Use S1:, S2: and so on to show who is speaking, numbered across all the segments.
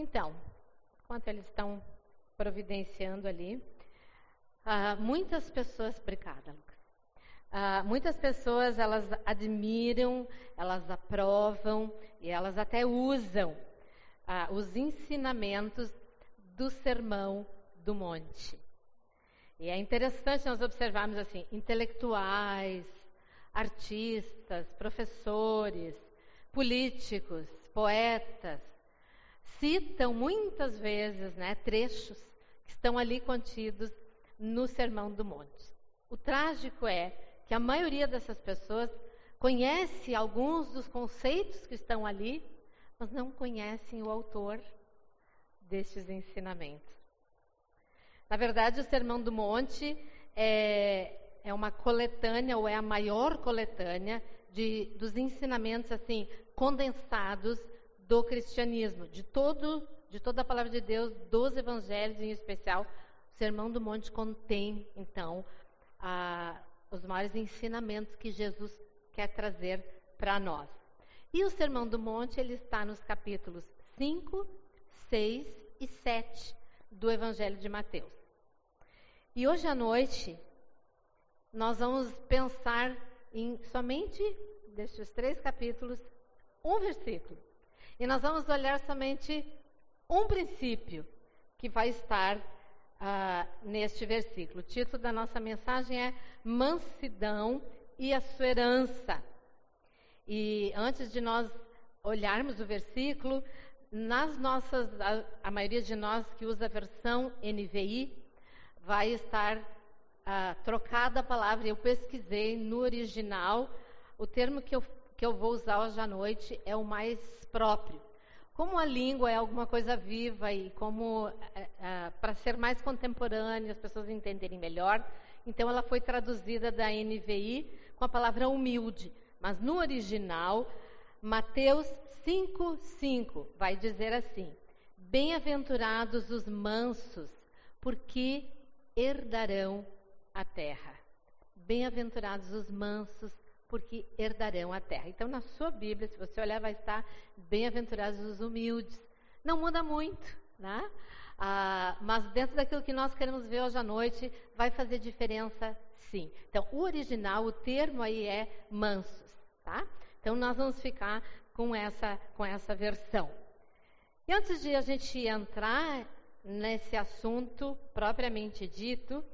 S1: Então, enquanto eles estão providenciando ali, ah, muitas pessoas, obrigada, Lucas. Ah, muitas pessoas elas admiram, elas aprovam e elas até usam ah, os ensinamentos do sermão do monte. E é interessante nós observarmos assim, intelectuais, artistas, professores, políticos, poetas, citam muitas vezes né, trechos que estão ali contidos no Sermão do Monte. O trágico é que a maioria dessas pessoas conhece alguns dos conceitos que estão ali, mas não conhecem o autor destes ensinamentos. Na verdade, o Sermão do Monte é, é uma coletânea, ou é a maior coletânea, de, dos ensinamentos assim condensados do cristianismo, de todo de toda a palavra de Deus, dos evangelhos em especial, o Sermão do Monte contém então a, os maiores ensinamentos que Jesus quer trazer para nós. E o Sermão do Monte ele está nos capítulos 5, 6 e 7 do Evangelho de Mateus. E hoje à noite nós vamos pensar em somente destes três capítulos um versículo. E nós vamos olhar somente um princípio que vai estar uh, neste versículo. O título da nossa mensagem é Mansidão e a sua herança. E antes de nós olharmos o versículo, nas nossas, a, a maioria de nós que usa a versão NVI, vai estar uh, trocada a palavra. Eu pesquisei no original, o termo que eu que eu vou usar hoje à noite é o mais próprio. Como a língua é alguma coisa viva e como é, é, para ser mais contemporânea, as pessoas entenderem melhor, então ela foi traduzida da NVI com a palavra humilde. Mas no original, Mateus 5:5 vai dizer assim: Bem-aventurados os mansos, porque herdarão a terra. Bem-aventurados os mansos, porque herdarão a terra. Então, na sua Bíblia, se você olhar, vai estar bem-aventurados os humildes. Não muda muito, né? Ah, mas dentro daquilo que nós queremos ver hoje à noite, vai fazer diferença sim. Então, o original, o termo aí é mansos, tá? Então, nós vamos ficar com essa, com essa versão. E antes de a gente entrar nesse assunto propriamente dito,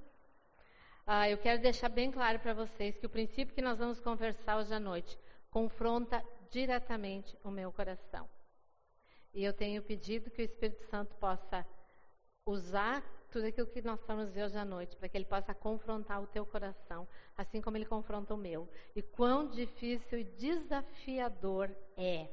S1: ah, eu quero deixar bem claro para vocês que o princípio que nós vamos conversar hoje à noite confronta diretamente o meu coração. E eu tenho pedido que o Espírito Santo possa usar tudo aquilo que nós vamos ver hoje à noite, para que ele possa confrontar o teu coração, assim como ele confronta o meu. E quão difícil e desafiador é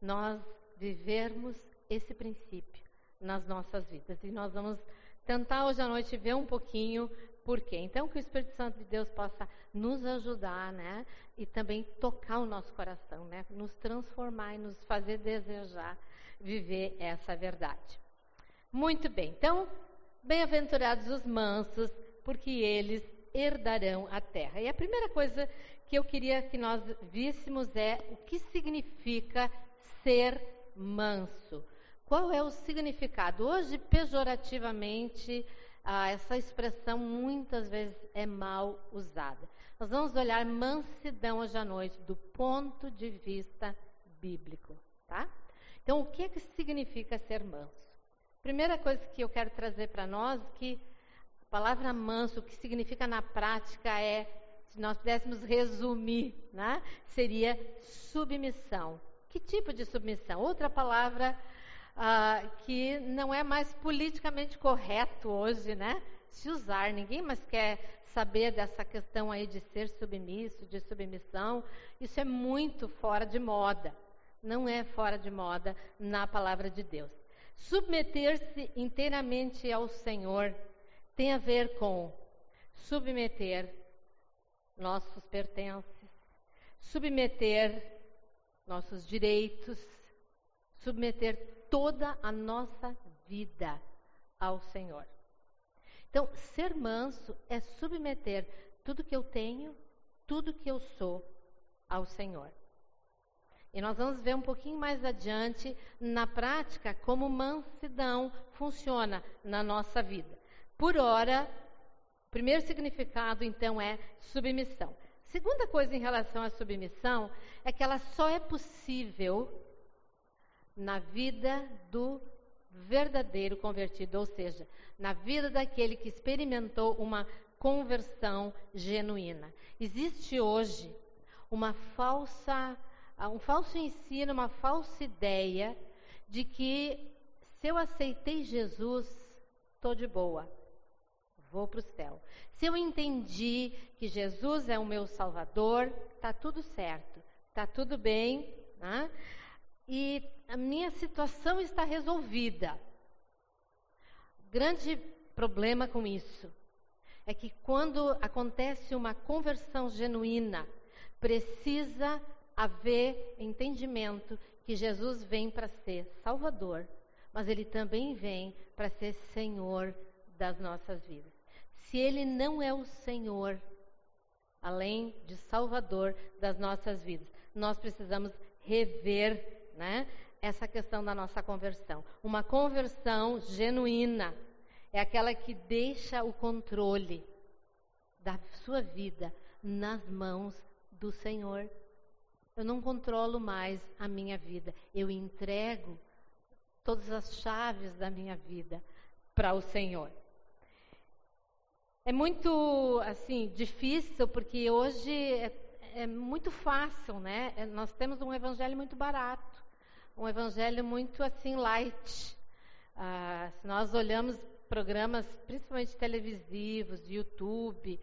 S1: nós vivermos esse princípio nas nossas vidas. E nós vamos tentar hoje à noite ver um pouquinho por quê? Então, que o Espírito Santo de Deus possa nos ajudar, né? E também tocar o nosso coração, né? Nos transformar e nos fazer desejar viver essa verdade. Muito bem. Então, bem-aventurados os mansos, porque eles herdarão a terra. E a primeira coisa que eu queria que nós víssemos é o que significa ser manso. Qual é o significado? Hoje, pejorativamente, ah, essa expressão muitas vezes é mal usada. Nós vamos olhar mansidão hoje à noite do ponto de vista bíblico, tá? Então, o que é que significa ser manso? Primeira coisa que eu quero trazer para nós que a palavra manso, o que significa na prática é, se nós pudéssemos resumir, né, seria submissão. Que tipo de submissão? Outra palavra ah, que não é mais politicamente correto hoje, né? Se usar. Ninguém mais quer saber dessa questão aí de ser submisso, de submissão. Isso é muito fora de moda. Não é fora de moda na palavra de Deus. Submeter-se inteiramente ao Senhor tem a ver com submeter nossos pertences, submeter nossos direitos, submeter toda a nossa vida ao Senhor. Então, ser manso é submeter tudo que eu tenho, tudo que eu sou ao Senhor. E nós vamos ver um pouquinho mais adiante, na prática, como mansidão funciona na nossa vida. Por hora, o primeiro significado, então, é submissão. Segunda coisa em relação à submissão é que ela só é possível na vida do verdadeiro convertido, ou seja, na vida daquele que experimentou uma conversão genuína. Existe hoje uma falsa, um falso ensino, uma falsa ideia de que se eu aceitei Jesus, estou de boa, vou para o céu. Se eu entendi que Jesus é o meu Salvador, está tudo certo, está tudo bem, né? E a minha situação está resolvida. Grande problema com isso é que quando acontece uma conversão genuína, precisa haver entendimento que Jesus vem para ser Salvador, mas ele também vem para ser Senhor das nossas vidas. Se ele não é o Senhor, além de Salvador das nossas vidas, nós precisamos rever né, essa questão da nossa conversão. Uma conversão genuína é aquela que deixa o controle da sua vida nas mãos do Senhor. Eu não controlo mais a minha vida, eu entrego todas as chaves da minha vida para o Senhor. É muito assim difícil porque hoje é, é muito fácil, né? É, nós temos um evangelho muito barato, um evangelho muito assim light. Ah, se nós olhamos programas, principalmente televisivos, YouTube,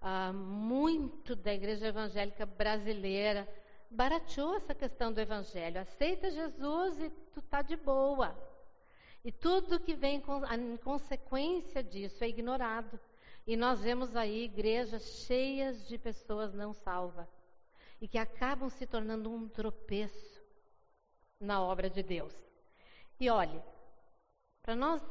S1: ah, muito da igreja evangélica brasileira barateou essa questão do evangelho. Aceita Jesus e tu tá de boa. E tudo que vem em consequência disso é ignorado. E nós vemos aí igrejas cheias de pessoas não salvas e que acabam se tornando um tropeço na obra de Deus. E olhe, para nós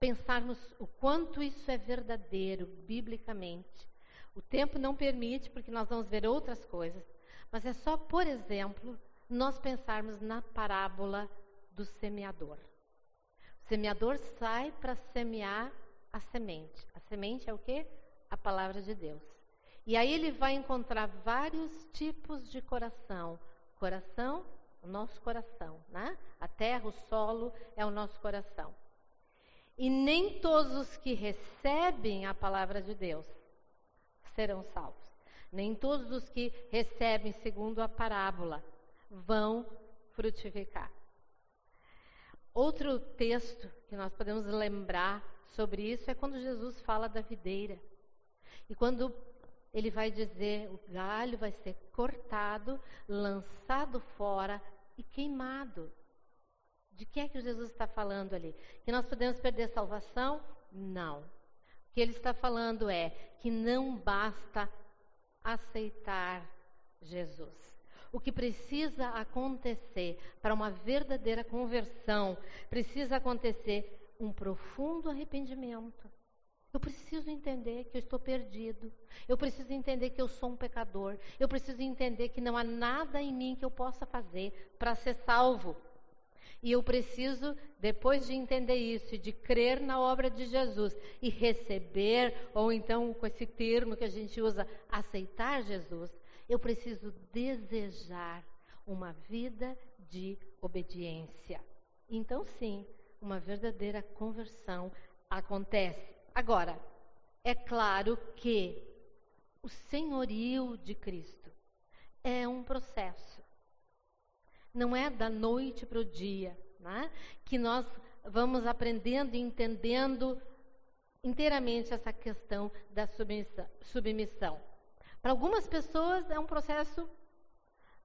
S1: pensarmos o quanto isso é verdadeiro biblicamente, o tempo não permite, porque nós vamos ver outras coisas, mas é só, por exemplo, nós pensarmos na parábola do semeador. O semeador sai para semear a semente. A semente é o quê? A palavra de Deus. E aí ele vai encontrar vários tipos de coração. Coração, o nosso coração, né? A terra, o solo é o nosso coração. E nem todos os que recebem a palavra de Deus serão salvos. Nem todos os que recebem segundo a parábola vão frutificar. Outro texto que nós podemos lembrar sobre isso é quando Jesus fala da videira. E quando ele vai dizer: o galho vai ser cortado, lançado fora e queimado. De que é que Jesus está falando ali? Que nós podemos perder salvação? Não que ele está falando é que não basta aceitar Jesus. O que precisa acontecer para uma verdadeira conversão, precisa acontecer um profundo arrependimento. Eu preciso entender que eu estou perdido. Eu preciso entender que eu sou um pecador. Eu preciso entender que não há nada em mim que eu possa fazer para ser salvo. E eu preciso, depois de entender isso de crer na obra de Jesus e receber, ou então com esse termo que a gente usa, aceitar Jesus, eu preciso desejar uma vida de obediência. Então, sim, uma verdadeira conversão acontece. Agora, é claro que o senhorio de Cristo é um processo. Não é da noite para o dia, né? que nós vamos aprendendo e entendendo inteiramente essa questão da submissão. Para algumas pessoas é um processo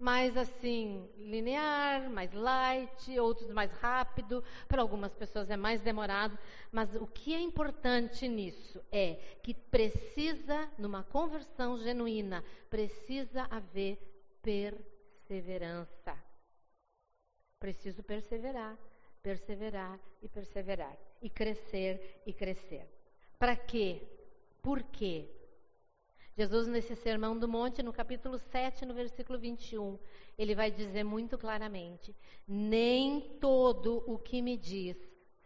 S1: mais assim linear, mais light, outros mais rápido, para algumas pessoas é mais demorado, mas o que é importante nisso é que precisa numa conversão genuína, precisa haver perseverança. Preciso perseverar, perseverar e perseverar. E crescer e crescer. Para quê? Por quê? Jesus, nesse Sermão do Monte, no capítulo 7, no versículo 21, ele vai dizer muito claramente: Nem todo o que me diz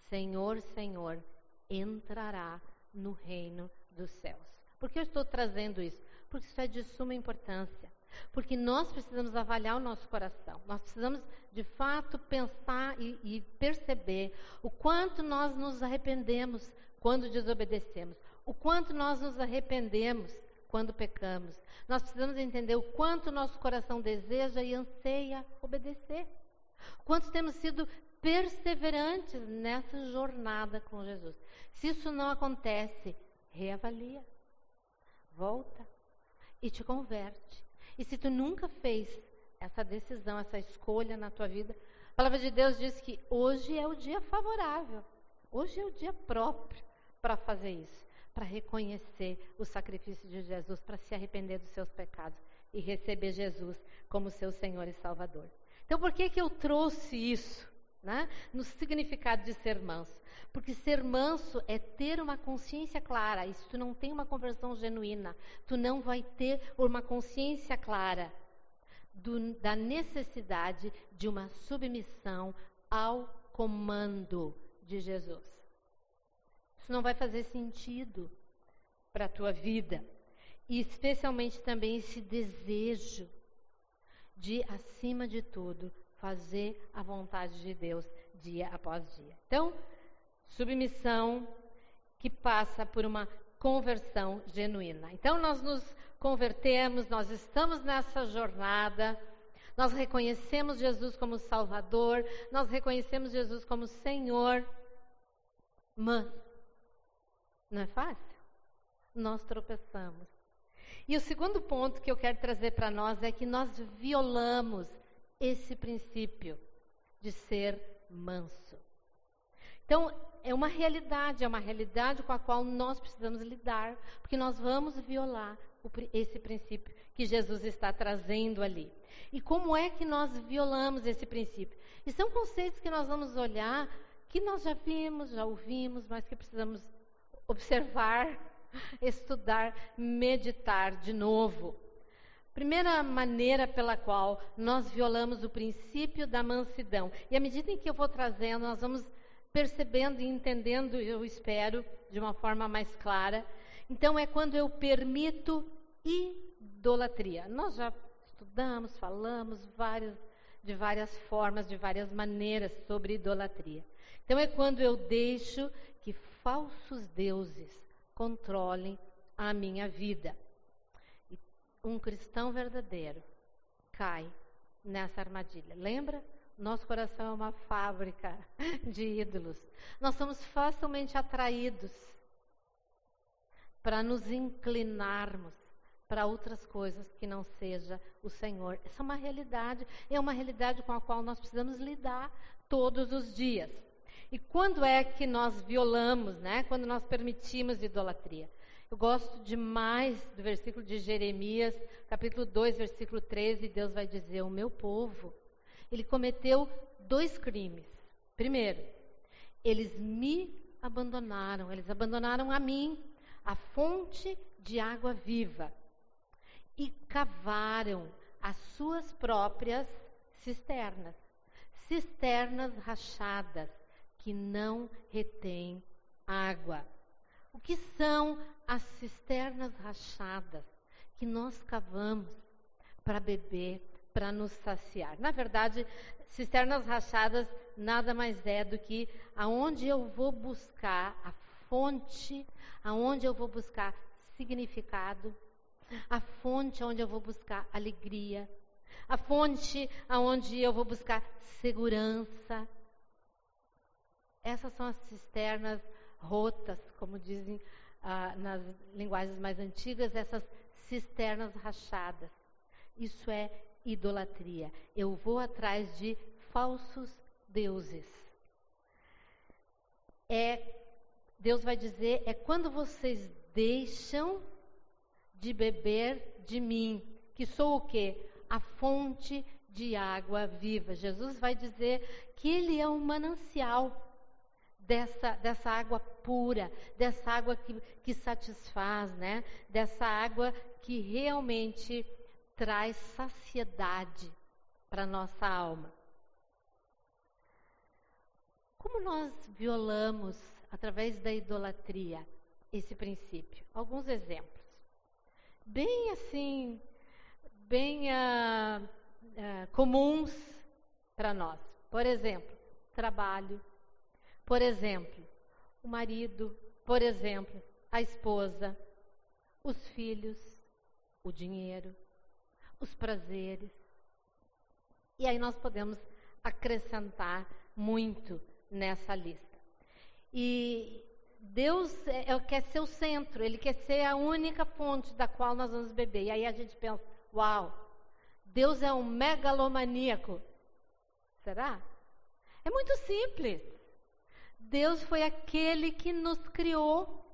S1: Senhor, Senhor entrará no reino dos céus. Por que eu estou trazendo isso? Porque isso é de suma importância. Porque nós precisamos avaliar o nosso coração. Nós precisamos, de fato, pensar e, e perceber o quanto nós nos arrependemos quando desobedecemos, o quanto nós nos arrependemos quando pecamos. Nós precisamos entender o quanto nosso coração deseja e anseia obedecer. Quanto temos sido perseverantes nessa jornada com Jesus. Se isso não acontece, reavalia. Volta e te converte. E se tu nunca fez essa decisão, essa escolha na tua vida, a palavra de Deus diz que hoje é o dia favorável. Hoje é o dia próprio para fazer isso para reconhecer o sacrifício de Jesus, para se arrepender dos seus pecados e receber Jesus como seu Senhor e Salvador. Então, por que, que eu trouxe isso né, no significado de ser manso? Porque ser manso é ter uma consciência clara. E se tu não tem uma conversão genuína, tu não vai ter uma consciência clara do, da necessidade de uma submissão ao comando de Jesus. Isso não vai fazer sentido para a tua vida. E especialmente também esse desejo de, acima de tudo, fazer a vontade de Deus dia após dia. Então, submissão que passa por uma conversão genuína. Então, nós nos convertemos, nós estamos nessa jornada, nós reconhecemos Jesus como Salvador, nós reconhecemos Jesus como Senhor, mas não é fácil? Nós tropeçamos. E o segundo ponto que eu quero trazer para nós é que nós violamos esse princípio de ser manso. Então, é uma realidade, é uma realidade com a qual nós precisamos lidar, porque nós vamos violar esse princípio que Jesus está trazendo ali. E como é que nós violamos esse princípio? E são conceitos que nós vamos olhar, que nós já vimos, já ouvimos, mas que precisamos observar, estudar, meditar de novo. Primeira maneira pela qual nós violamos o princípio da mansidão. E à medida em que eu vou trazendo, nós vamos percebendo e entendendo, eu espero, de uma forma mais clara. Então, é quando eu permito idolatria. Nós já estudamos, falamos várias, de várias formas, de várias maneiras sobre idolatria. Então, é quando eu deixo que falsos deuses controlem a minha vida. E um cristão verdadeiro cai nessa armadilha. Lembra? Nosso coração é uma fábrica de ídolos. Nós somos facilmente atraídos para nos inclinarmos para outras coisas que não seja o Senhor. Essa é uma realidade, é uma realidade com a qual nós precisamos lidar todos os dias. E quando é que nós violamos, né? Quando nós permitimos idolatria? Eu gosto demais do versículo de Jeremias, capítulo 2, versículo 13, Deus vai dizer: "O meu povo, ele cometeu dois crimes. Primeiro, eles me abandonaram, eles abandonaram a mim, a fonte de água viva, e cavaram as suas próprias cisternas, cisternas rachadas, que não retém água. O que são as cisternas rachadas que nós cavamos para beber, para nos saciar? Na verdade, cisternas rachadas nada mais é do que aonde eu vou buscar a fonte, aonde eu vou buscar significado, a fonte onde eu vou buscar alegria, a fonte aonde eu vou buscar segurança, essas são as cisternas rotas, como dizem ah, nas linguagens mais antigas, essas cisternas rachadas. Isso é idolatria. Eu vou atrás de falsos deuses. É, Deus vai dizer, é quando vocês deixam de beber de mim, que sou o quê? A fonte de água viva. Jesus vai dizer que ele é um manancial dessa, dessa água pura, dessa água que, que satisfaz, né? dessa água que realmente traz saciedade para nossa alma. Como nós violamos, através da idolatria, esse princípio? Alguns exemplos. Bem assim, bem uh, uh, comuns para nós. Por exemplo, trabalho. Por exemplo, o marido. Por exemplo, a esposa. Os filhos. O dinheiro. Os prazeres. E aí nós podemos acrescentar muito nessa lista. E Deus é, é, quer ser o centro, Ele quer ser a única fonte da qual nós vamos beber. E aí a gente pensa, uau, Deus é um megalomaníaco. Será? É muito simples. Deus foi aquele que nos criou.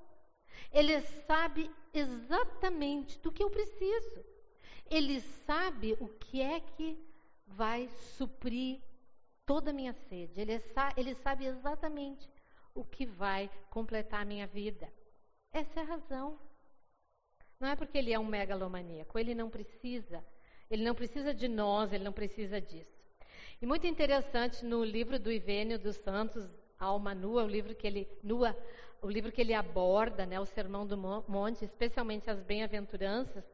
S1: Ele sabe exatamente do que eu preciso. Ele sabe o que é que vai suprir toda a minha sede. Ele, ele sabe exatamente o que vai completar a minha vida. Essa é a razão. Não é porque ele é um megalomaníaco, ele não precisa, ele não precisa de nós, ele não precisa disso. E muito interessante no livro do Ivênio dos Santos, Alma Nua, o livro que ele nua, o livro que ele aborda, né, o Sermão do Monte, especialmente as bem-aventuranças,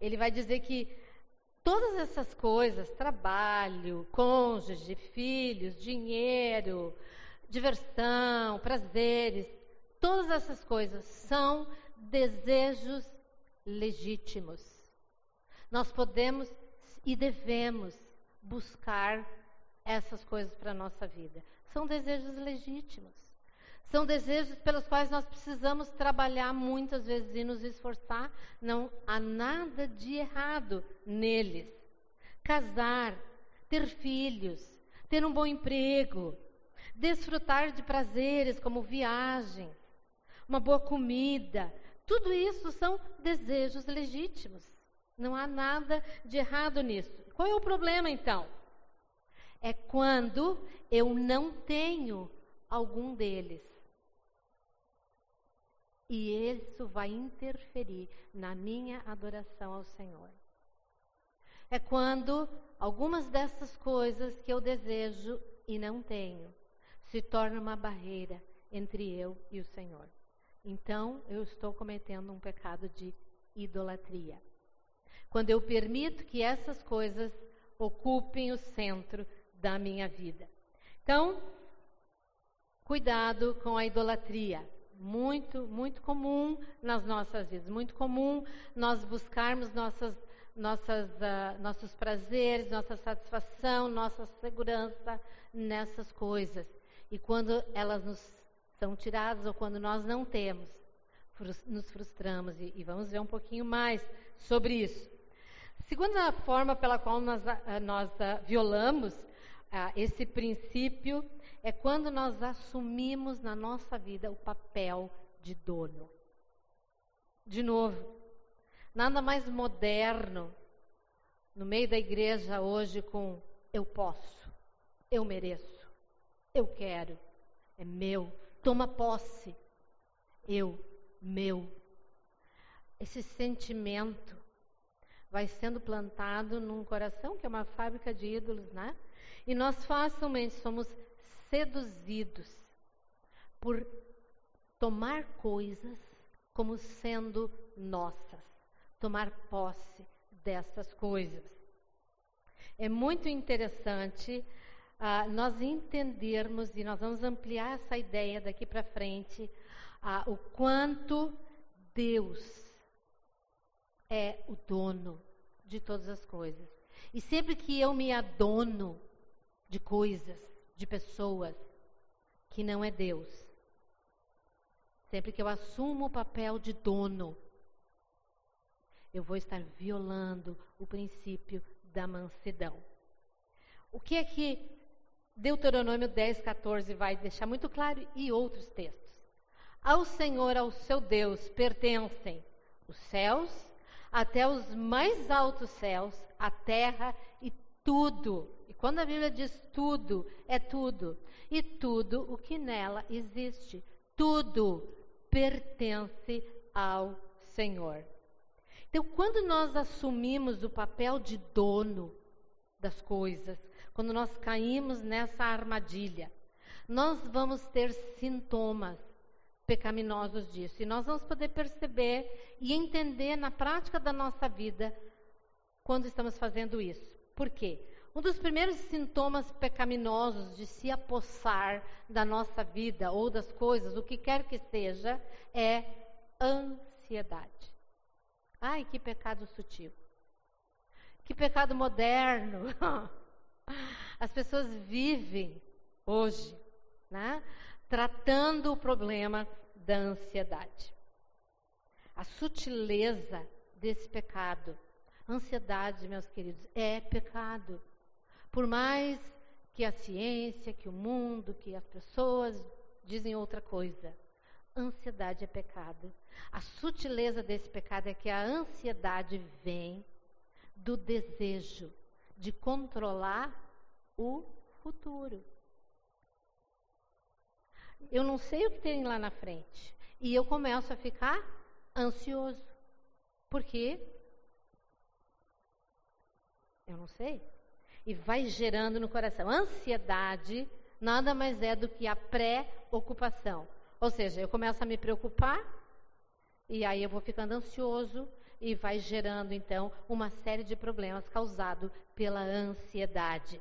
S1: ele vai dizer que todas essas coisas, trabalho, cônjuge, filhos, dinheiro, diversão, prazeres, todas essas coisas são desejos legítimos. Nós podemos e devemos buscar essas coisas para a nossa vida. São desejos legítimos. São desejos pelos quais nós precisamos trabalhar muitas vezes e nos esforçar. Não há nada de errado neles. Casar, ter filhos, ter um bom emprego, desfrutar de prazeres como viagens, uma boa comida, tudo isso são desejos legítimos. Não há nada de errado nisso. Qual é o problema então? É quando eu não tenho algum deles. E isso vai interferir na minha adoração ao Senhor. É quando algumas dessas coisas que eu desejo e não tenho se torna uma barreira entre eu e o Senhor. Então, eu estou cometendo um pecado de idolatria. Quando eu permito que essas coisas ocupem o centro da minha vida. Então, cuidado com a idolatria. Muito, muito comum nas nossas vidas. Muito comum nós buscarmos nossas, nossas, uh, nossos prazeres, nossa satisfação, nossa segurança nessas coisas. E quando elas nos são tiradas ou quando nós não temos, nos frustramos. E, e vamos ver um pouquinho mais sobre isso. Segunda forma pela qual nós, ah, nós uh, violamos uh, esse princípio é quando nós assumimos na nossa vida o papel de dono. De novo, nada mais moderno no meio da igreja hoje com eu posso, eu mereço. Eu quero. É meu. Toma posse. Eu, meu. Esse sentimento vai sendo plantado num coração que é uma fábrica de ídolos, né? E nós facilmente somos seduzidos por tomar coisas como sendo nossas, tomar posse dessas coisas. É muito interessante ah, nós entendermos, e nós vamos ampliar essa ideia daqui para frente, ah, o quanto Deus é o dono de todas as coisas. E sempre que eu me adono de coisas, de pessoas, que não é Deus, sempre que eu assumo o papel de dono, eu vou estar violando o princípio da mansidão. O que é que Deuteronômio 10, 14 vai deixar muito claro e outros textos. Ao Senhor, ao seu Deus, pertencem os céus, até os mais altos céus, a terra e tudo. E quando a Bíblia diz tudo, é tudo. E tudo o que nela existe. Tudo pertence ao Senhor. Então, quando nós assumimos o papel de dono das coisas, quando nós caímos nessa armadilha, nós vamos ter sintomas pecaminosos disso. E nós vamos poder perceber e entender na prática da nossa vida quando estamos fazendo isso. Por quê? Um dos primeiros sintomas pecaminosos de se apossar da nossa vida ou das coisas, o que quer que seja, é ansiedade. Ai, que pecado sutil. Que pecado moderno. As pessoas vivem hoje, né, tratando o problema da ansiedade. A sutileza desse pecado. Ansiedade, meus queridos, é pecado. Por mais que a ciência, que o mundo, que as pessoas dizem outra coisa, ansiedade é pecado. A sutileza desse pecado é que a ansiedade vem do desejo de controlar o futuro. Eu não sei o que tem lá na frente. E eu começo a ficar ansioso. Por quê? Eu não sei. E vai gerando no coração. Ansiedade nada mais é do que a pré-ocupação. Ou seja, eu começo a me preocupar e aí eu vou ficando ansioso e vai gerando então uma série de problemas causados pela ansiedade.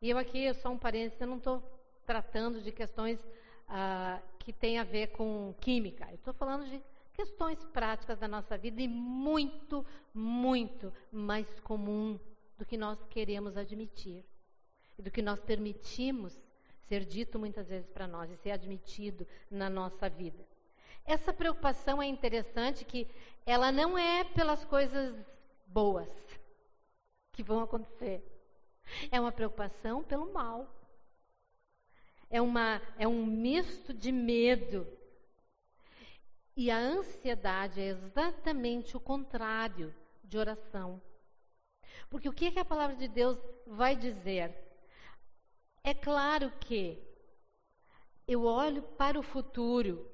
S1: E eu aqui, só um parênteses, eu não estou tratando de questões ah, que têm a ver com química. Eu estou falando de questões práticas da nossa vida e muito, muito mais comum do que nós queremos admitir e do que nós permitimos ser dito muitas vezes para nós e ser admitido na nossa vida. Essa preocupação é interessante que ela não é pelas coisas boas que vão acontecer. É uma preocupação pelo mal. É, uma, é um misto de medo. E a ansiedade é exatamente o contrário de oração. Porque o que, é que a palavra de Deus vai dizer? É claro que eu olho para o futuro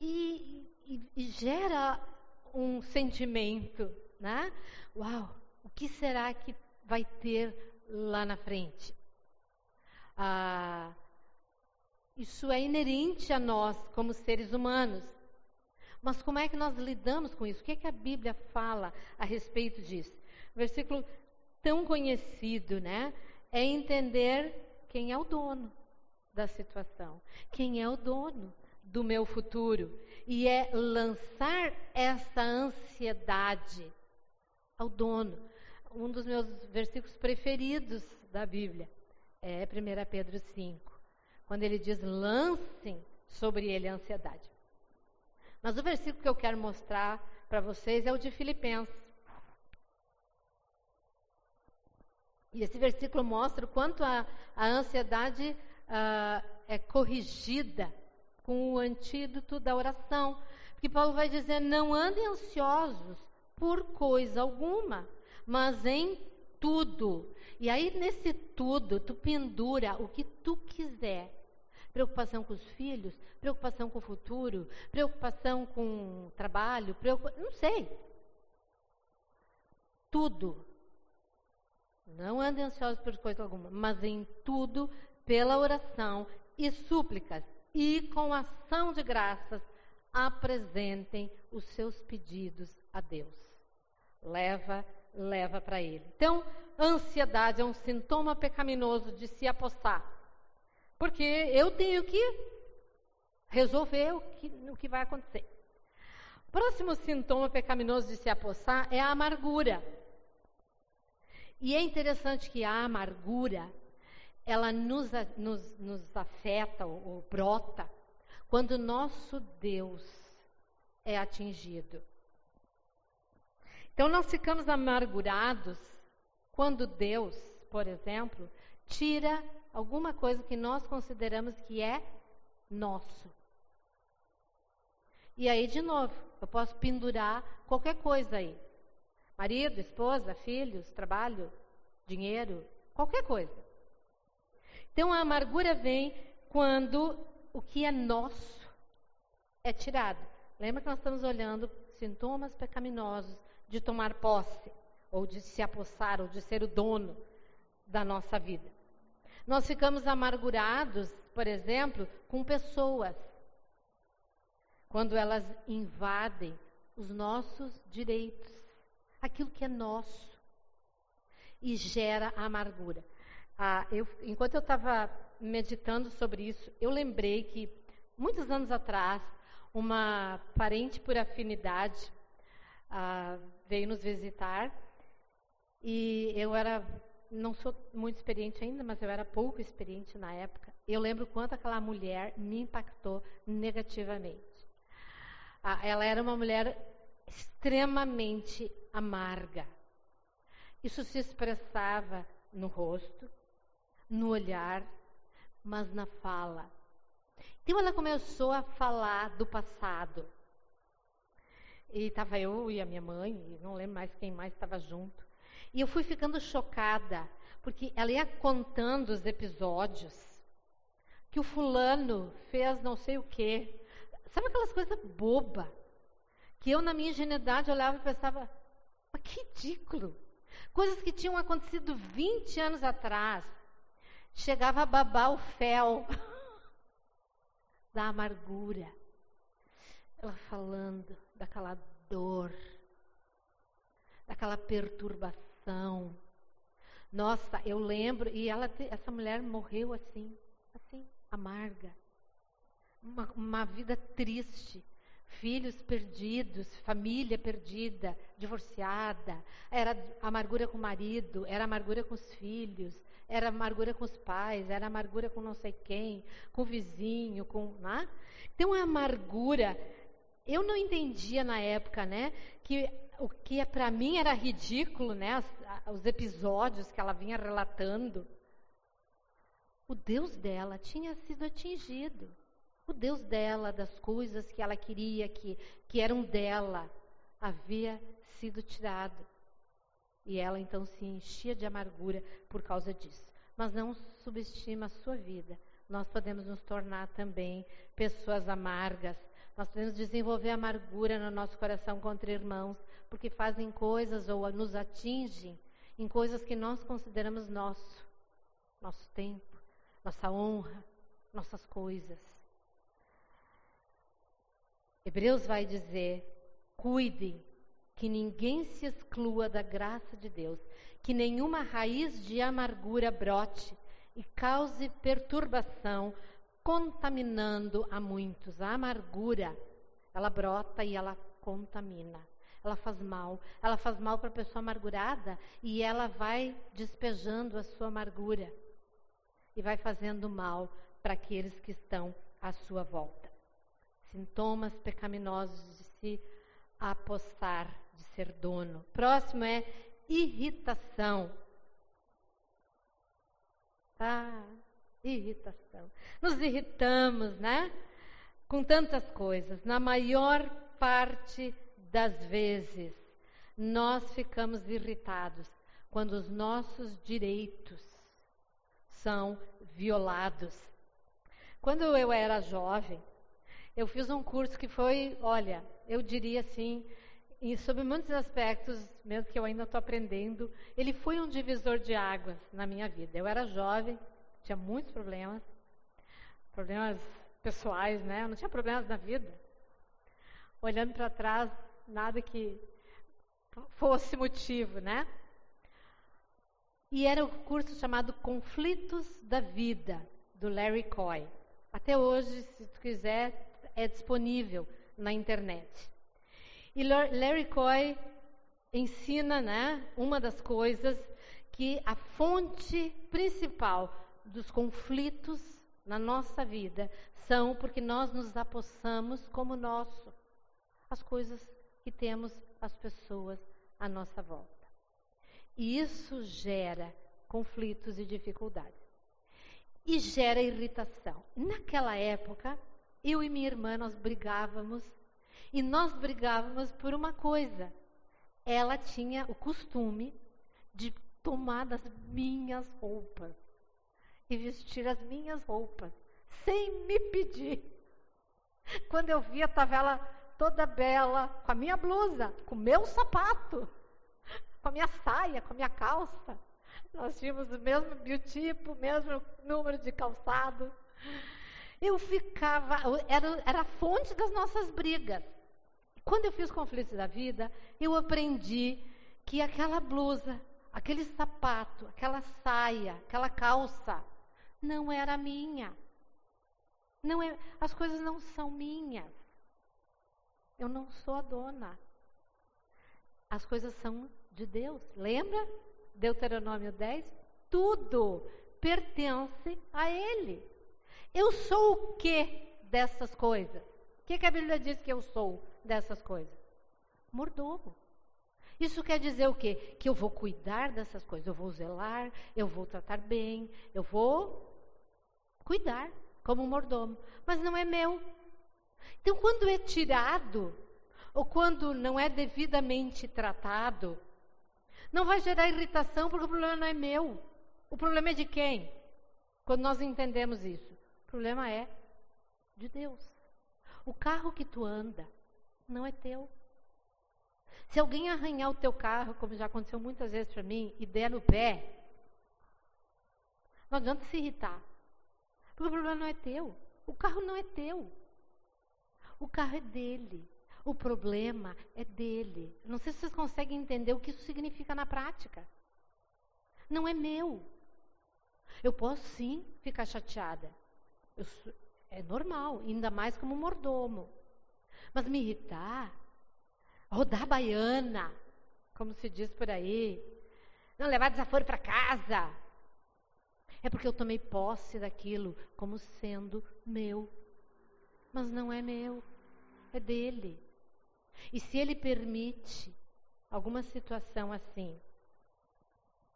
S1: e, e, e gera um sentimento, né? Uau, o que será que vai ter lá na frente? Ah, isso é inerente a nós como seres humanos. Mas como é que nós lidamos com isso? O que, é que a Bíblia fala a respeito disso? Versículo tão conhecido, né? É entender quem é o dono da situação, quem é o dono do meu futuro. E é lançar essa ansiedade ao dono. Um dos meus versículos preferidos da Bíblia é 1 Pedro 5, quando ele diz: lancem sobre ele a ansiedade. Mas o versículo que eu quero mostrar para vocês é o de Filipenses. E esse versículo mostra o quanto a, a ansiedade uh, é corrigida com o antídoto da oração. Porque Paulo vai dizer: não andem ansiosos por coisa alguma, mas em tudo. E aí, nesse tudo, tu pendura o que tu quiser preocupação com os filhos, preocupação com o futuro, preocupação com o trabalho, preocupa... não sei. Tudo. Não andem ansiosos por coisa alguma, mas em tudo, pela oração e súplicas e com ação de graças, apresentem os seus pedidos a Deus. Leva, leva para Ele. Então, ansiedade é um sintoma pecaminoso de se apossar porque eu tenho que resolver o que, o que vai acontecer. Próximo sintoma pecaminoso de se apossar é a amargura. E é interessante que a amargura, ela nos, nos, nos afeta ou, ou brota quando nosso Deus é atingido. Então, nós ficamos amargurados quando Deus, por exemplo, tira alguma coisa que nós consideramos que é nosso. E aí, de novo, eu posso pendurar qualquer coisa aí. Marido, esposa, filhos, trabalho, dinheiro, qualquer coisa. Então a amargura vem quando o que é nosso é tirado. Lembra que nós estamos olhando sintomas pecaminosos de tomar posse, ou de se apossar, ou de ser o dono da nossa vida. Nós ficamos amargurados, por exemplo, com pessoas, quando elas invadem os nossos direitos, aquilo que é nosso, e gera amargura. Ah, eu, enquanto eu estava meditando sobre isso, eu lembrei que muitos anos atrás, uma parente por afinidade ah, veio nos visitar e eu era, não sou muito experiente ainda, mas eu era pouco experiente na época. Eu lembro quanto aquela mulher me impactou negativamente. Ela era uma mulher extremamente amarga. Isso se expressava no rosto, no olhar, mas na fala. Então ela começou a falar do passado. E estava eu e a minha mãe, não lembro mais quem mais estava junto. E eu fui ficando chocada, porque ela ia contando os episódios que o fulano fez não sei o quê. Sabe aquelas coisas boba que eu na minha ingenuidade olhava e pensava, mas que ridículo. Coisas que tinham acontecido 20 anos atrás. Chegava a babar o fel da amargura. Ela falando daquela dor, daquela perturbação. Nossa, eu lembro, e ela, essa mulher morreu assim, assim, amarga. Uma, uma vida triste filhos perdidos, família perdida, divorciada, era amargura com o marido, era amargura com os filhos, era amargura com os pais, era amargura com não sei quem, com o vizinho, com, né? Então a amargura, eu não entendia na época, né, que o que é, para mim era ridículo, né, os, os episódios que ela vinha relatando. O Deus dela tinha sido atingido o Deus dela, das coisas que ela queria, que, que eram dela, havia sido tirado. E ela então se enchia de amargura por causa disso. Mas não subestima a sua vida. Nós podemos nos tornar também pessoas amargas. Nós podemos desenvolver amargura no nosso coração contra irmãos, porque fazem coisas ou nos atingem em coisas que nós consideramos nosso, nosso tempo, nossa honra, nossas coisas. Hebreus vai dizer: cuidem que ninguém se exclua da graça de Deus, que nenhuma raiz de amargura brote e cause perturbação, contaminando a muitos. A amargura, ela brota e ela contamina. Ela faz mal. Ela faz mal para a pessoa amargurada e ela vai despejando a sua amargura e vai fazendo mal para aqueles que estão à sua volta sintomas pecaminosos de se apostar, de ser dono. Próximo é irritação. Ah, irritação. Nos irritamos, né? Com tantas coisas. Na maior parte das vezes, nós ficamos irritados quando os nossos direitos são violados. Quando eu era jovem, eu fiz um curso que foi, olha, eu diria assim, e sobre muitos aspectos, mesmo que eu ainda estou aprendendo, ele foi um divisor de águas na minha vida. Eu era jovem, tinha muitos problemas, problemas pessoais, né? Eu não tinha problemas na vida. Olhando para trás, nada que fosse motivo, né? E era o um curso chamado Conflitos da Vida, do Larry Coy. Até hoje, se tu quiser, é disponível na internet. E Larry Coy ensina, né, uma das coisas que a fonte principal dos conflitos na nossa vida são porque nós nos apossamos como nosso as coisas que temos as pessoas à nossa volta. E isso gera conflitos e dificuldades. E gera irritação. Naquela época, eu e minha irmã nós brigávamos e nós brigávamos por uma coisa, ela tinha o costume de tomar das minhas roupas e vestir as minhas roupas, sem me pedir. Quando eu via, estava ela toda bela, com a minha blusa, com o meu sapato, com a minha saia, com a minha calça. Nós tínhamos o mesmo biotipo, o mesmo número de calçado. Eu ficava, era, era a fonte das nossas brigas. Quando eu fiz conflitos da vida, eu aprendi que aquela blusa, aquele sapato, aquela saia, aquela calça, não era minha. Não é, as coisas não são minhas. Eu não sou a dona. As coisas são de Deus. Lembra? Deuteronômio 10? Tudo pertence a Ele. Eu sou o que dessas coisas? O que, que a Bíblia diz que eu sou dessas coisas? Mordomo. Isso quer dizer o quê? Que eu vou cuidar dessas coisas, eu vou zelar, eu vou tratar bem, eu vou cuidar como um mordomo, mas não é meu. Então, quando é tirado, ou quando não é devidamente tratado, não vai gerar irritação, porque o problema não é meu. O problema é de quem? Quando nós entendemos isso. O problema é de Deus. O carro que tu anda não é teu. Se alguém arranhar o teu carro, como já aconteceu muitas vezes para mim, e der no pé, não adianta se irritar. Porque o problema não é teu. O carro não é teu. O carro é dele. O problema é dele. Não sei se vocês conseguem entender o que isso significa na prática. Não é meu. Eu posso sim ficar chateada. Sou, é normal, ainda mais como mordomo. Mas me irritar, rodar baiana, como se diz por aí, não levar desaforo para casa, é porque eu tomei posse daquilo como sendo meu. Mas não é meu, é dele. E se ele permite alguma situação assim,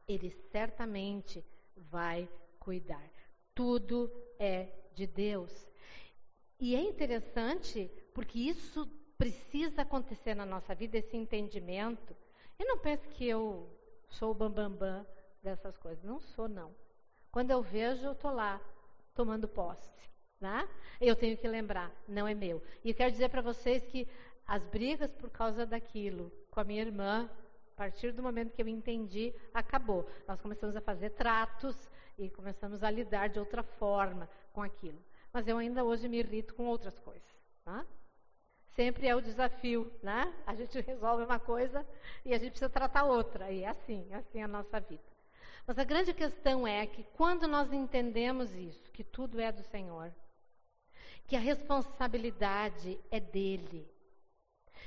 S1: ele certamente vai cuidar. Tudo é de Deus. E é interessante porque isso precisa acontecer na nossa vida, esse entendimento. Eu não penso que eu sou o bambambam bam, bam dessas coisas. Não sou, não. Quando eu vejo, eu estou lá, tomando posse. Né? Eu tenho que lembrar, não é meu. E eu quero dizer para vocês que as brigas por causa daquilo com a minha irmã, a partir do momento que eu entendi, acabou. Nós começamos a fazer tratos e começamos a lidar de outra forma com aquilo. Mas eu ainda hoje me irrito com outras coisas. Né? Sempre é o desafio, né? A gente resolve uma coisa e a gente precisa tratar outra. E é assim, é assim a nossa vida. Mas a grande questão é que quando nós entendemos isso, que tudo é do Senhor, que a responsabilidade é dele,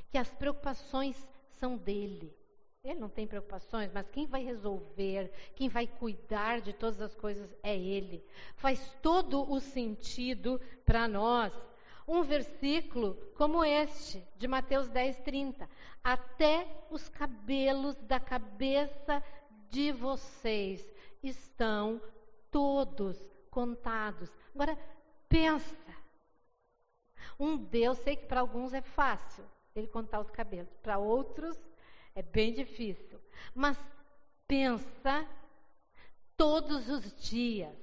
S1: que as preocupações são dele. Ele não tem preocupações, mas quem vai resolver, quem vai cuidar de todas as coisas é ele. Faz todo o sentido para nós. Um versículo como este, de Mateus 10, 30. Até os cabelos da cabeça de vocês estão todos contados. Agora, pensa. Um Deus, sei que para alguns é fácil ele contar os cabelos, para outros é bem difícil. Mas pensa todos os dias.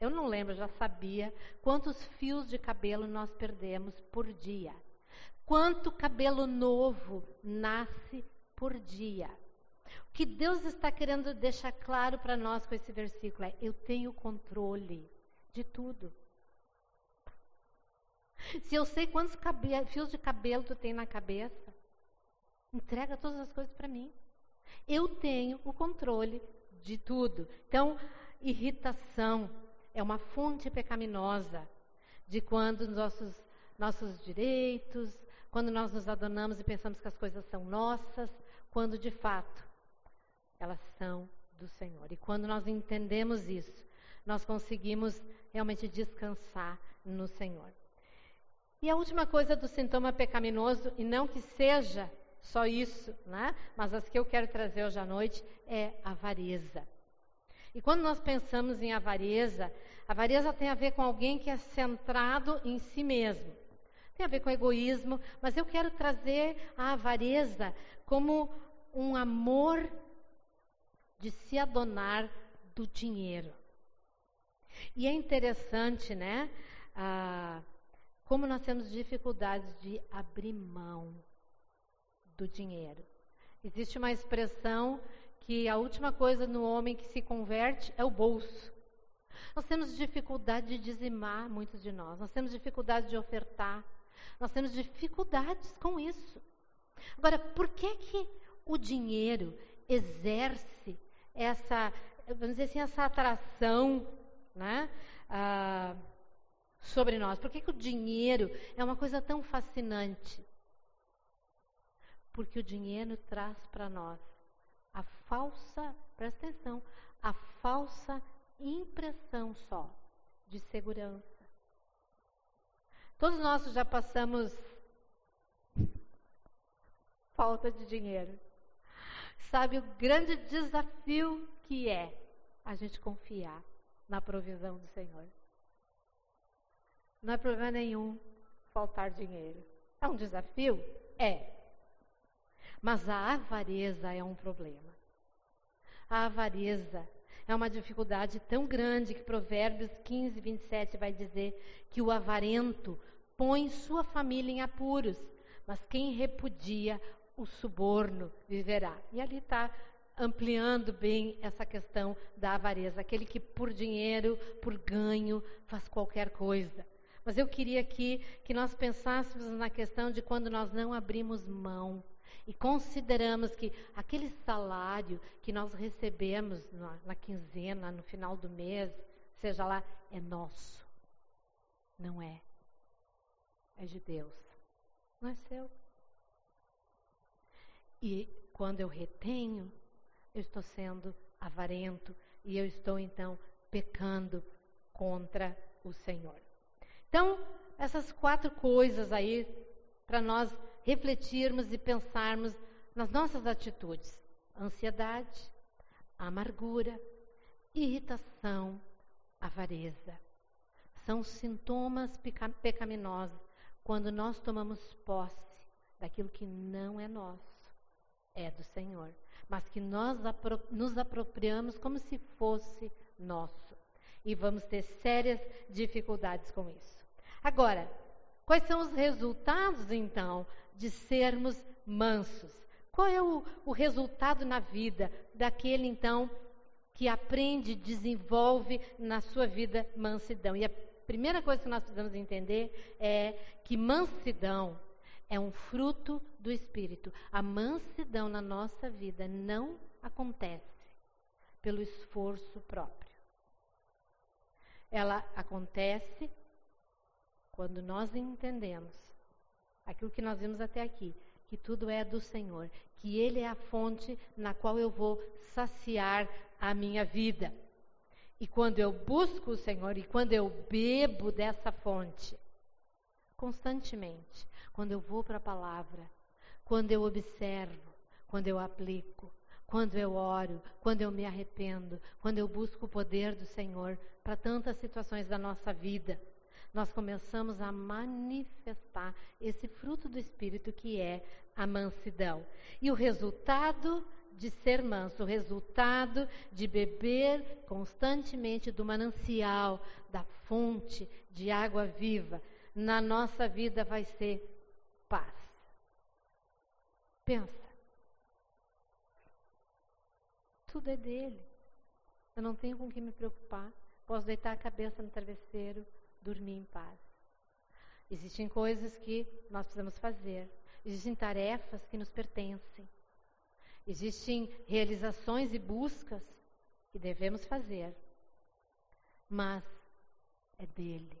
S1: Eu não lembro, já sabia quantos fios de cabelo nós perdemos por dia. Quanto cabelo novo nasce por dia que Deus está querendo deixar claro para nós com esse versículo é: eu tenho controle de tudo. Se eu sei quantos fios de cabelo tu tem na cabeça, entrega todas as coisas para mim. Eu tenho o controle de tudo. Então, irritação é uma fonte pecaminosa de quando nossos, nossos direitos, quando nós nos adonamos e pensamos que as coisas são nossas, quando de fato elas são do Senhor. E quando nós entendemos isso, nós conseguimos realmente descansar no Senhor. E a última coisa do sintoma pecaminoso, e não que seja só isso, né? mas as que eu quero trazer hoje à noite, é avareza. E quando nós pensamos em avareza, avareza tem a ver com alguém que é centrado em si mesmo. Tem a ver com egoísmo, mas eu quero trazer a avareza como um amor de se adonar do dinheiro. E é interessante, né? Ah, como nós temos dificuldades de abrir mão do dinheiro. Existe uma expressão que a última coisa no homem que se converte é o bolso. Nós temos dificuldade de dizimar, muitos de nós. Nós temos dificuldade de ofertar. Nós temos dificuldades com isso. Agora, por que que o dinheiro exerce essa, vamos dizer assim, essa atração, né? Ah, sobre nós? Por que, que o dinheiro é uma coisa tão fascinante? Porque o dinheiro traz para nós a falsa, presta atenção, a falsa impressão só de segurança. Todos nós já passamos falta de dinheiro. Sabe o grande desafio que é a gente confiar na provisão do Senhor. Não é problema nenhum faltar dinheiro. É um desafio? É. Mas a avareza é um problema. A avareza é uma dificuldade tão grande que Provérbios 15, 27 vai dizer que o avarento põe sua família em apuros, mas quem repudia o suborno viverá. E ali está ampliando bem essa questão da avareza, aquele que por dinheiro, por ganho, faz qualquer coisa. Mas eu queria aqui que nós pensássemos na questão de quando nós não abrimos mão e consideramos que aquele salário que nós recebemos na, na quinzena, no final do mês, seja lá, é nosso. Não é. É de Deus. Não é seu. E quando eu retenho, eu estou sendo avarento e eu estou então pecando contra o Senhor. Então, essas quatro coisas aí para nós refletirmos e pensarmos nas nossas atitudes: ansiedade, amargura, irritação, avareza. São sintomas pecaminosos quando nós tomamos posse daquilo que não é nosso, é do Senhor mas que nós nos apropriamos como se fosse nosso. E vamos ter sérias dificuldades com isso. Agora, quais são os resultados, então, de sermos mansos? Qual é o, o resultado na vida daquele, então, que aprende, desenvolve na sua vida mansidão? E a primeira coisa que nós precisamos entender é que mansidão é um fruto do Espírito. A mansidão na nossa vida não acontece pelo esforço próprio. Ela acontece quando nós entendemos aquilo que nós vimos até aqui, que tudo é do Senhor, que Ele é a fonte na qual eu vou saciar a minha vida. E quando eu busco o Senhor e quando eu bebo dessa fonte, constantemente, quando eu vou para a palavra, quando eu observo, quando eu aplico, quando eu oro, quando eu me arrependo, quando eu busco o poder do Senhor para tantas situações da nossa vida, nós começamos a manifestar esse fruto do Espírito que é a mansidão. E o resultado de ser manso, o resultado de beber constantemente do manancial, da fonte de água viva, na nossa vida vai ser paz. Pensa. Tudo é dele. Eu não tenho com que me preocupar. Posso deitar a cabeça no travesseiro, dormir em paz. Existem coisas que nós precisamos fazer. Existem tarefas que nos pertencem. Existem realizações e buscas que devemos fazer. Mas é dele.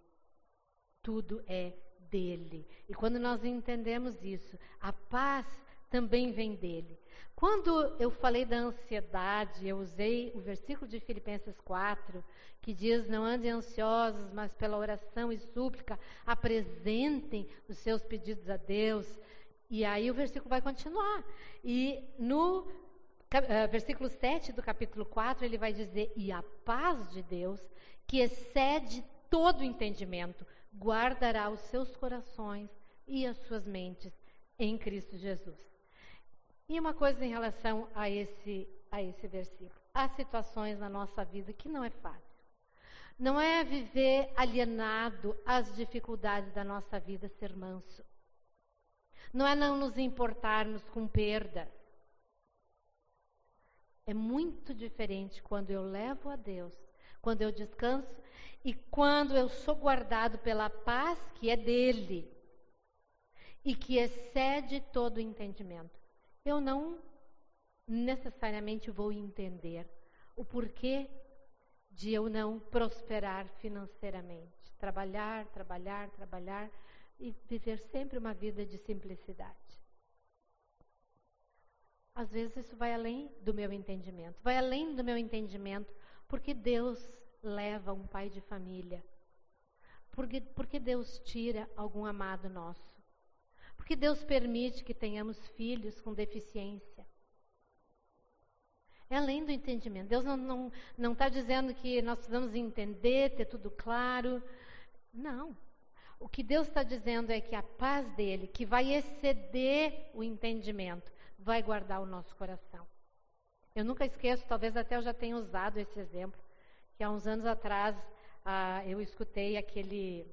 S1: Tudo é dele. E quando nós entendemos isso, a paz também vem dele. Quando eu falei da ansiedade, eu usei o versículo de Filipenses 4, que diz: Não andem ansiosos, mas pela oração e súplica apresentem os seus pedidos a Deus. E aí o versículo vai continuar. E no uh, versículo 7 do capítulo 4, ele vai dizer: E a paz de Deus, que excede todo entendimento, guardará os seus corações e as suas mentes em Cristo Jesus. E uma coisa em relação a esse, a esse versículo. Há situações na nossa vida que não é fácil. Não é viver alienado às dificuldades da nossa vida, ser manso. Não é não nos importarmos com perdas. É muito diferente quando eu levo a Deus, quando eu descanso e quando eu sou guardado pela paz que é dele e que excede todo o entendimento. Eu não necessariamente vou entender o porquê de eu não prosperar financeiramente. Trabalhar, trabalhar, trabalhar e viver sempre uma vida de simplicidade. Às vezes isso vai além do meu entendimento. Vai além do meu entendimento, porque Deus leva um pai de família. Porque, porque Deus tira algum amado nosso. Porque Deus permite que tenhamos filhos com deficiência. É além do entendimento. Deus não está tá dizendo que nós precisamos entender, ter tudo claro. Não. O que Deus está dizendo é que a paz dele, que vai exceder o entendimento, vai guardar o nosso coração. Eu nunca esqueço, talvez até eu já tenha usado esse exemplo, que há uns anos atrás ah, eu escutei aquele.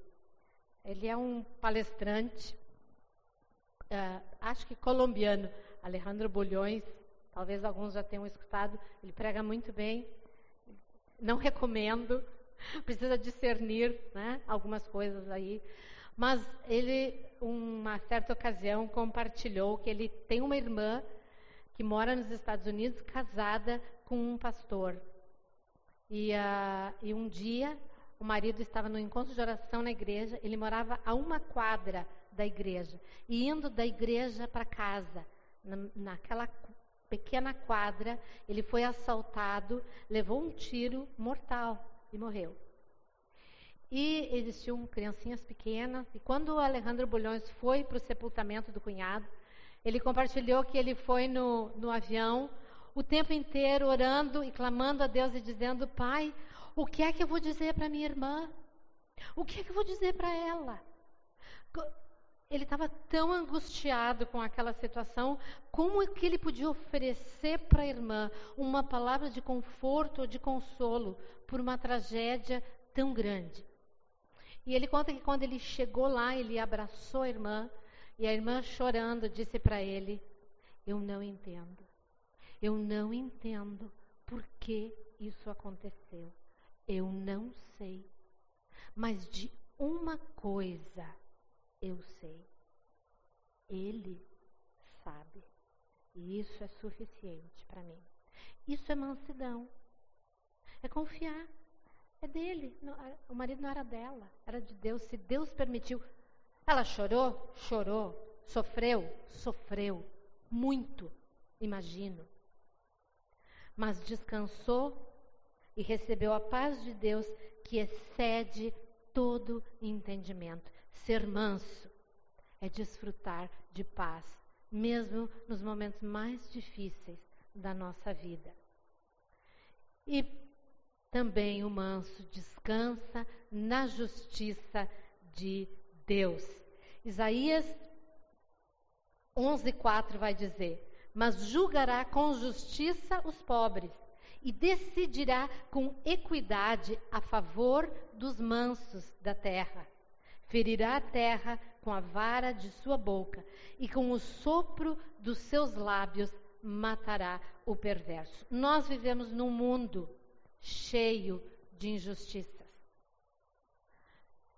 S1: Ele é um palestrante, ah, acho que colombiano, Alejandro Bulhões, talvez alguns já tenham escutado, ele prega muito bem. Não recomendo, precisa discernir né, algumas coisas aí. Mas ele, uma certa ocasião, compartilhou que ele tem uma irmã que mora nos Estados Unidos, casada com um pastor. E, uh, e um dia o marido estava no encontro de oração na igreja, ele morava a uma quadra da igreja. E indo da igreja para casa, na, naquela pequena quadra, ele foi assaltado, levou um tiro mortal e morreu. E eles tinham criancinhas pequenas. E quando o Alejandro Bulhões foi para o sepultamento do cunhado, ele compartilhou que ele foi no, no avião o tempo inteiro orando e clamando a Deus e dizendo: Pai, o que é que eu vou dizer para minha irmã? O que é que eu vou dizer para ela? Ele estava tão angustiado com aquela situação, como é que ele podia oferecer para a irmã uma palavra de conforto ou de consolo por uma tragédia tão grande? E ele conta que quando ele chegou lá, ele abraçou a irmã, e a irmã chorando disse para ele: Eu não entendo. Eu não entendo por que isso aconteceu. Eu não sei. Mas de uma coisa eu sei. Ele sabe. E isso é suficiente para mim. Isso é mansidão. É confiar. É dele. O marido não era dela, era de Deus. Se Deus permitiu. Ela chorou? Chorou. Sofreu? Sofreu. Muito, imagino. Mas descansou e recebeu a paz de Deus que excede todo entendimento. Ser manso é desfrutar de paz, mesmo nos momentos mais difíceis da nossa vida. E também o manso descansa na justiça de Deus. Isaías 11:4 vai dizer: "Mas julgará com justiça os pobres e decidirá com equidade a favor dos mansos da terra. Ferirá a terra com a vara de sua boca e com o sopro dos seus lábios matará o perverso." Nós vivemos num mundo cheio de injustiças.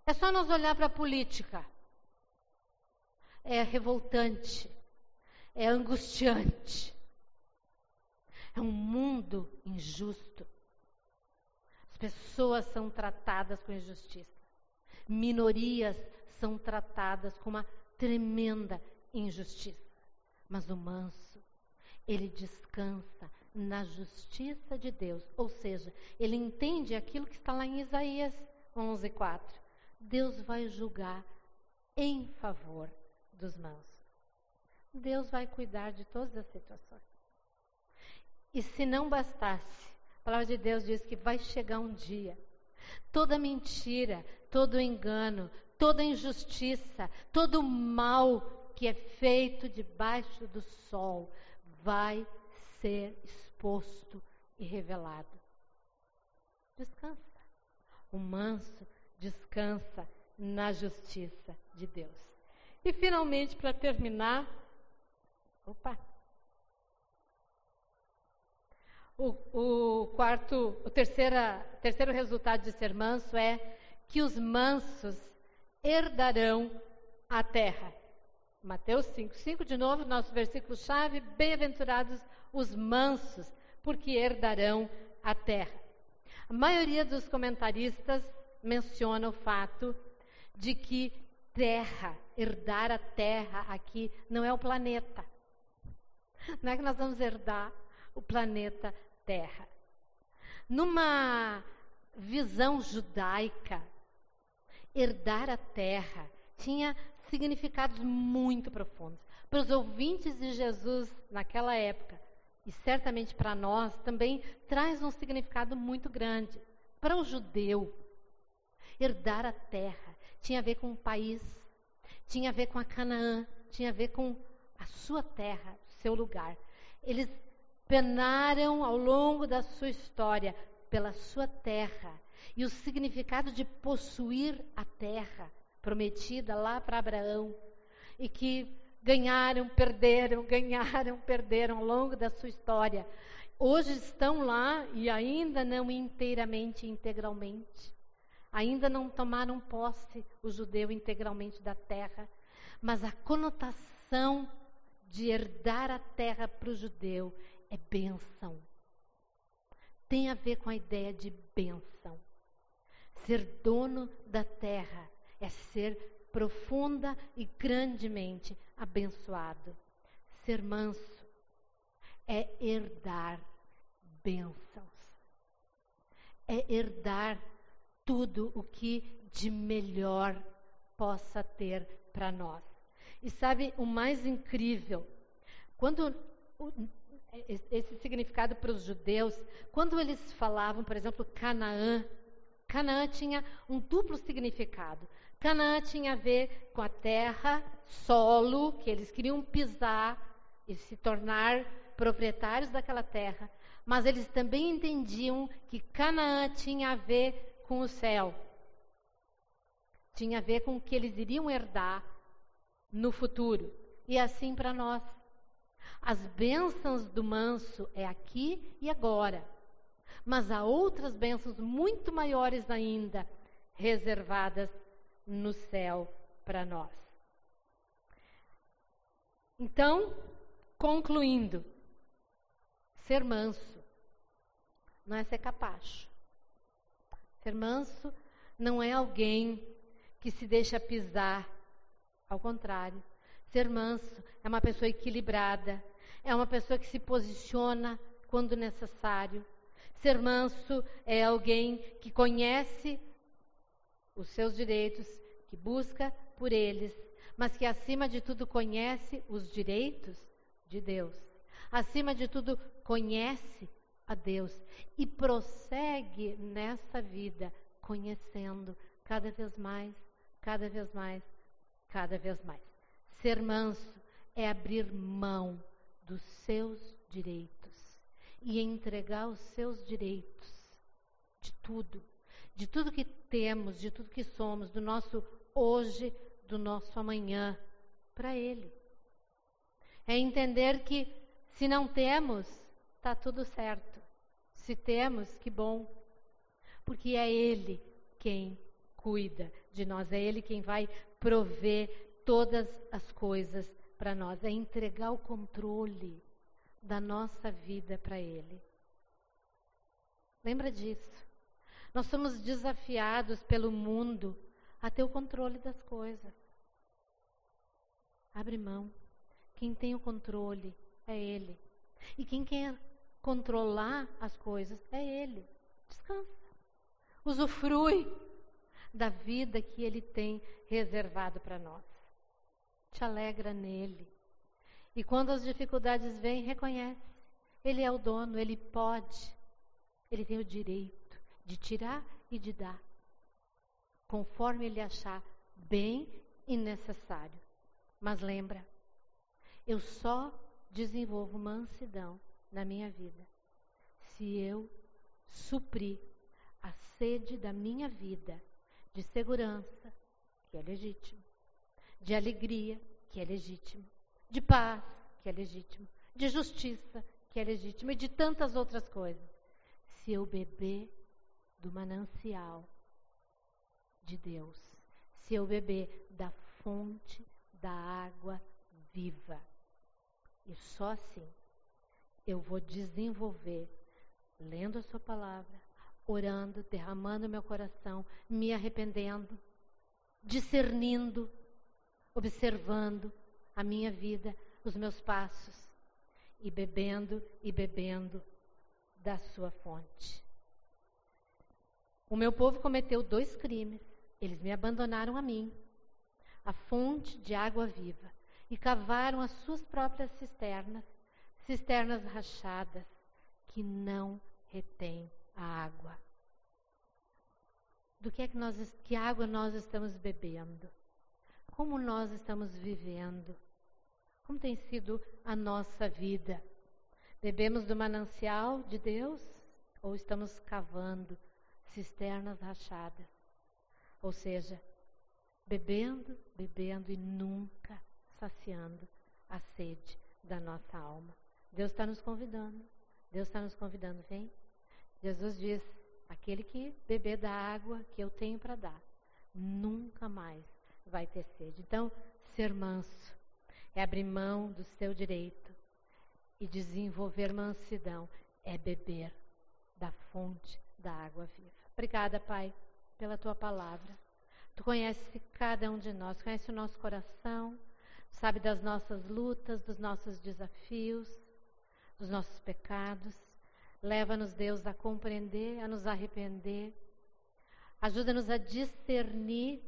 S1: É só nós olhar para a política. É revoltante, é angustiante. É um mundo injusto. As pessoas são tratadas com injustiça. Minorias são tratadas com uma tremenda injustiça. Mas o manso, ele descansa na justiça de Deus. Ou seja, ele entende aquilo que está lá em Isaías 11:4. Deus vai julgar em favor dos mansos. Deus vai cuidar de todas as situações. E se não bastasse, a palavra de Deus diz que vai chegar um dia. Toda mentira, todo engano, toda injustiça, todo mal que é feito debaixo do sol vai ser exposto e revelado. Descansa. O manso descansa na justiça de Deus. E finalmente, para terminar, opa. O, o quarto, o terceiro resultado de ser manso é que os mansos herdarão a terra. Mateus 5, 5 de novo, nosso versículo-chave, bem-aventurados os mansos, porque herdarão a terra. A maioria dos comentaristas menciona o fato de que terra, herdar a terra aqui, não é o planeta. Não é que nós vamos herdar o planeta Terra. Numa visão judaica, herdar a terra tinha significados muito profundos. Para os ouvintes de Jesus naquela época, e certamente para nós também traz um significado muito grande. Para o judeu, herdar a terra tinha a ver com o país, tinha a ver com a Canaã, tinha a ver com a sua terra, seu lugar. Eles penaram ao longo da sua história pela sua terra e o significado de possuir a terra prometida lá para Abraão e que ganharam, perderam, ganharam, perderam ao longo da sua história. Hoje estão lá e ainda não inteiramente, integralmente. Ainda não tomaram posse o judeu integralmente da terra, mas a conotação de herdar a terra para o judeu é bênção. Tem a ver com a ideia de bênção. Ser dono da terra é ser profunda e grandemente abençoado. Ser manso é herdar bênçãos. É herdar tudo o que de melhor possa ter para nós. E sabe o mais incrível? Quando esse significado para os judeus, quando eles falavam, por exemplo, Canaã, Canaã tinha um duplo significado. Canaã tinha a ver com a terra, solo, que eles queriam pisar e se tornar proprietários daquela terra, mas eles também entendiam que Canaã tinha a ver com o céu. Tinha a ver com o que eles iriam herdar no futuro. E assim para nós. As bênçãos do manso é aqui e agora. Mas há outras bênçãos muito maiores ainda, reservadas no céu para nós. Então, concluindo, ser manso não é ser capacho. Ser manso não é alguém que se deixa pisar, ao contrário. Ser manso é uma pessoa equilibrada, é uma pessoa que se posiciona quando necessário. Ser manso é alguém que conhece os seus direitos, que busca por eles, mas que acima de tudo conhece os direitos de Deus. Acima de tudo conhece a Deus e prossegue nessa vida conhecendo cada vez mais, cada vez mais, cada vez mais. Ser manso é abrir mão dos seus direitos e entregar os seus direitos de tudo, de tudo que temos, de tudo que somos, do nosso hoje, do nosso amanhã, para Ele. É entender que se não temos, está tudo certo. Se temos, que bom. Porque é Ele quem cuida de nós, é Ele quem vai prover todas as coisas para nós, é entregar o controle da nossa vida para Ele. Lembra disso? Nós somos desafiados pelo mundo a ter o controle das coisas. Abre mão. Quem tem o controle é Ele. E quem quer controlar as coisas é Ele. Descansa. Usufrui da vida que Ele tem reservado para nós te alegra nele. E quando as dificuldades vêm, reconhece. Ele é o dono, ele pode, ele tem o direito de tirar e de dar, conforme ele achar bem e necessário. Mas lembra, eu só desenvolvo mansidão na minha vida. Se eu suprir a sede da minha vida de segurança, que é legítimo, de alegria, que é legítimo, de paz, que é legítimo, de justiça, que é legítimo, e de tantas outras coisas. Se eu beber do manancial de Deus, se eu beber da fonte da água viva, e só assim eu vou desenvolver, lendo a Sua palavra, orando, derramando meu coração, me arrependendo, discernindo, observando a minha vida, os meus passos, e bebendo e bebendo da Sua fonte. O meu povo cometeu dois crimes. Eles me abandonaram a mim, a fonte de água viva, e cavaram as suas próprias cisternas, cisternas rachadas, que não retêm a água. Do que é que nós que água nós estamos bebendo? Como nós estamos vivendo? Como tem sido a nossa vida? Bebemos do manancial de Deus ou estamos cavando cisternas rachadas? Ou seja, bebendo, bebendo e nunca saciando a sede da nossa alma. Deus está nos convidando. Deus está nos convidando, vem. Jesus diz: aquele que beber da água que eu tenho para dar, nunca mais vai ter sede. Então, ser manso é abrir mão do seu direito e desenvolver mansidão é beber da fonte da água viva. Obrigada, Pai, pela tua palavra. Tu conheces cada um de nós, conhece o nosso coração, sabe das nossas lutas, dos nossos desafios, dos nossos pecados. Leva-nos, Deus, a compreender, a nos arrepender. Ajuda-nos a discernir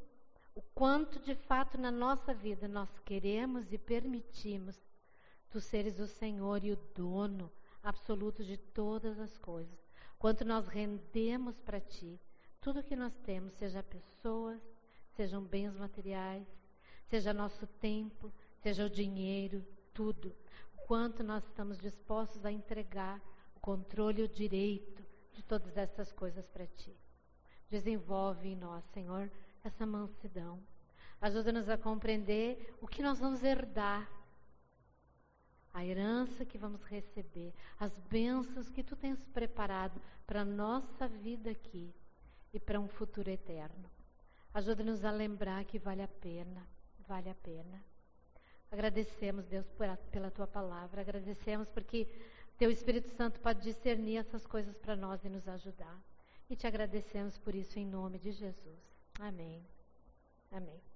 S1: o quanto de fato na nossa vida nós queremos e permitimos tu seres o Senhor e o dono absoluto de todas as coisas. Quanto nós rendemos para ti tudo que nós temos, seja pessoas, sejam bens materiais, seja nosso tempo, seja o dinheiro, tudo. Quanto nós estamos dispostos a entregar o controle e o direito de todas essas coisas para Ti. Desenvolve em nós, Senhor, essa mansidão. Ajuda-nos a compreender o que nós vamos herdar, a herança que vamos receber, as bênçãos que Tu tens preparado para a nossa vida aqui e para um futuro eterno. Ajuda-nos a lembrar que vale a pena, vale a pena. Agradecemos, Deus, por, pela tua palavra, agradecemos porque teu Espírito Santo pode discernir essas coisas para nós e nos ajudar. E te agradecemos por isso em nome de Jesus. Amém. Amém.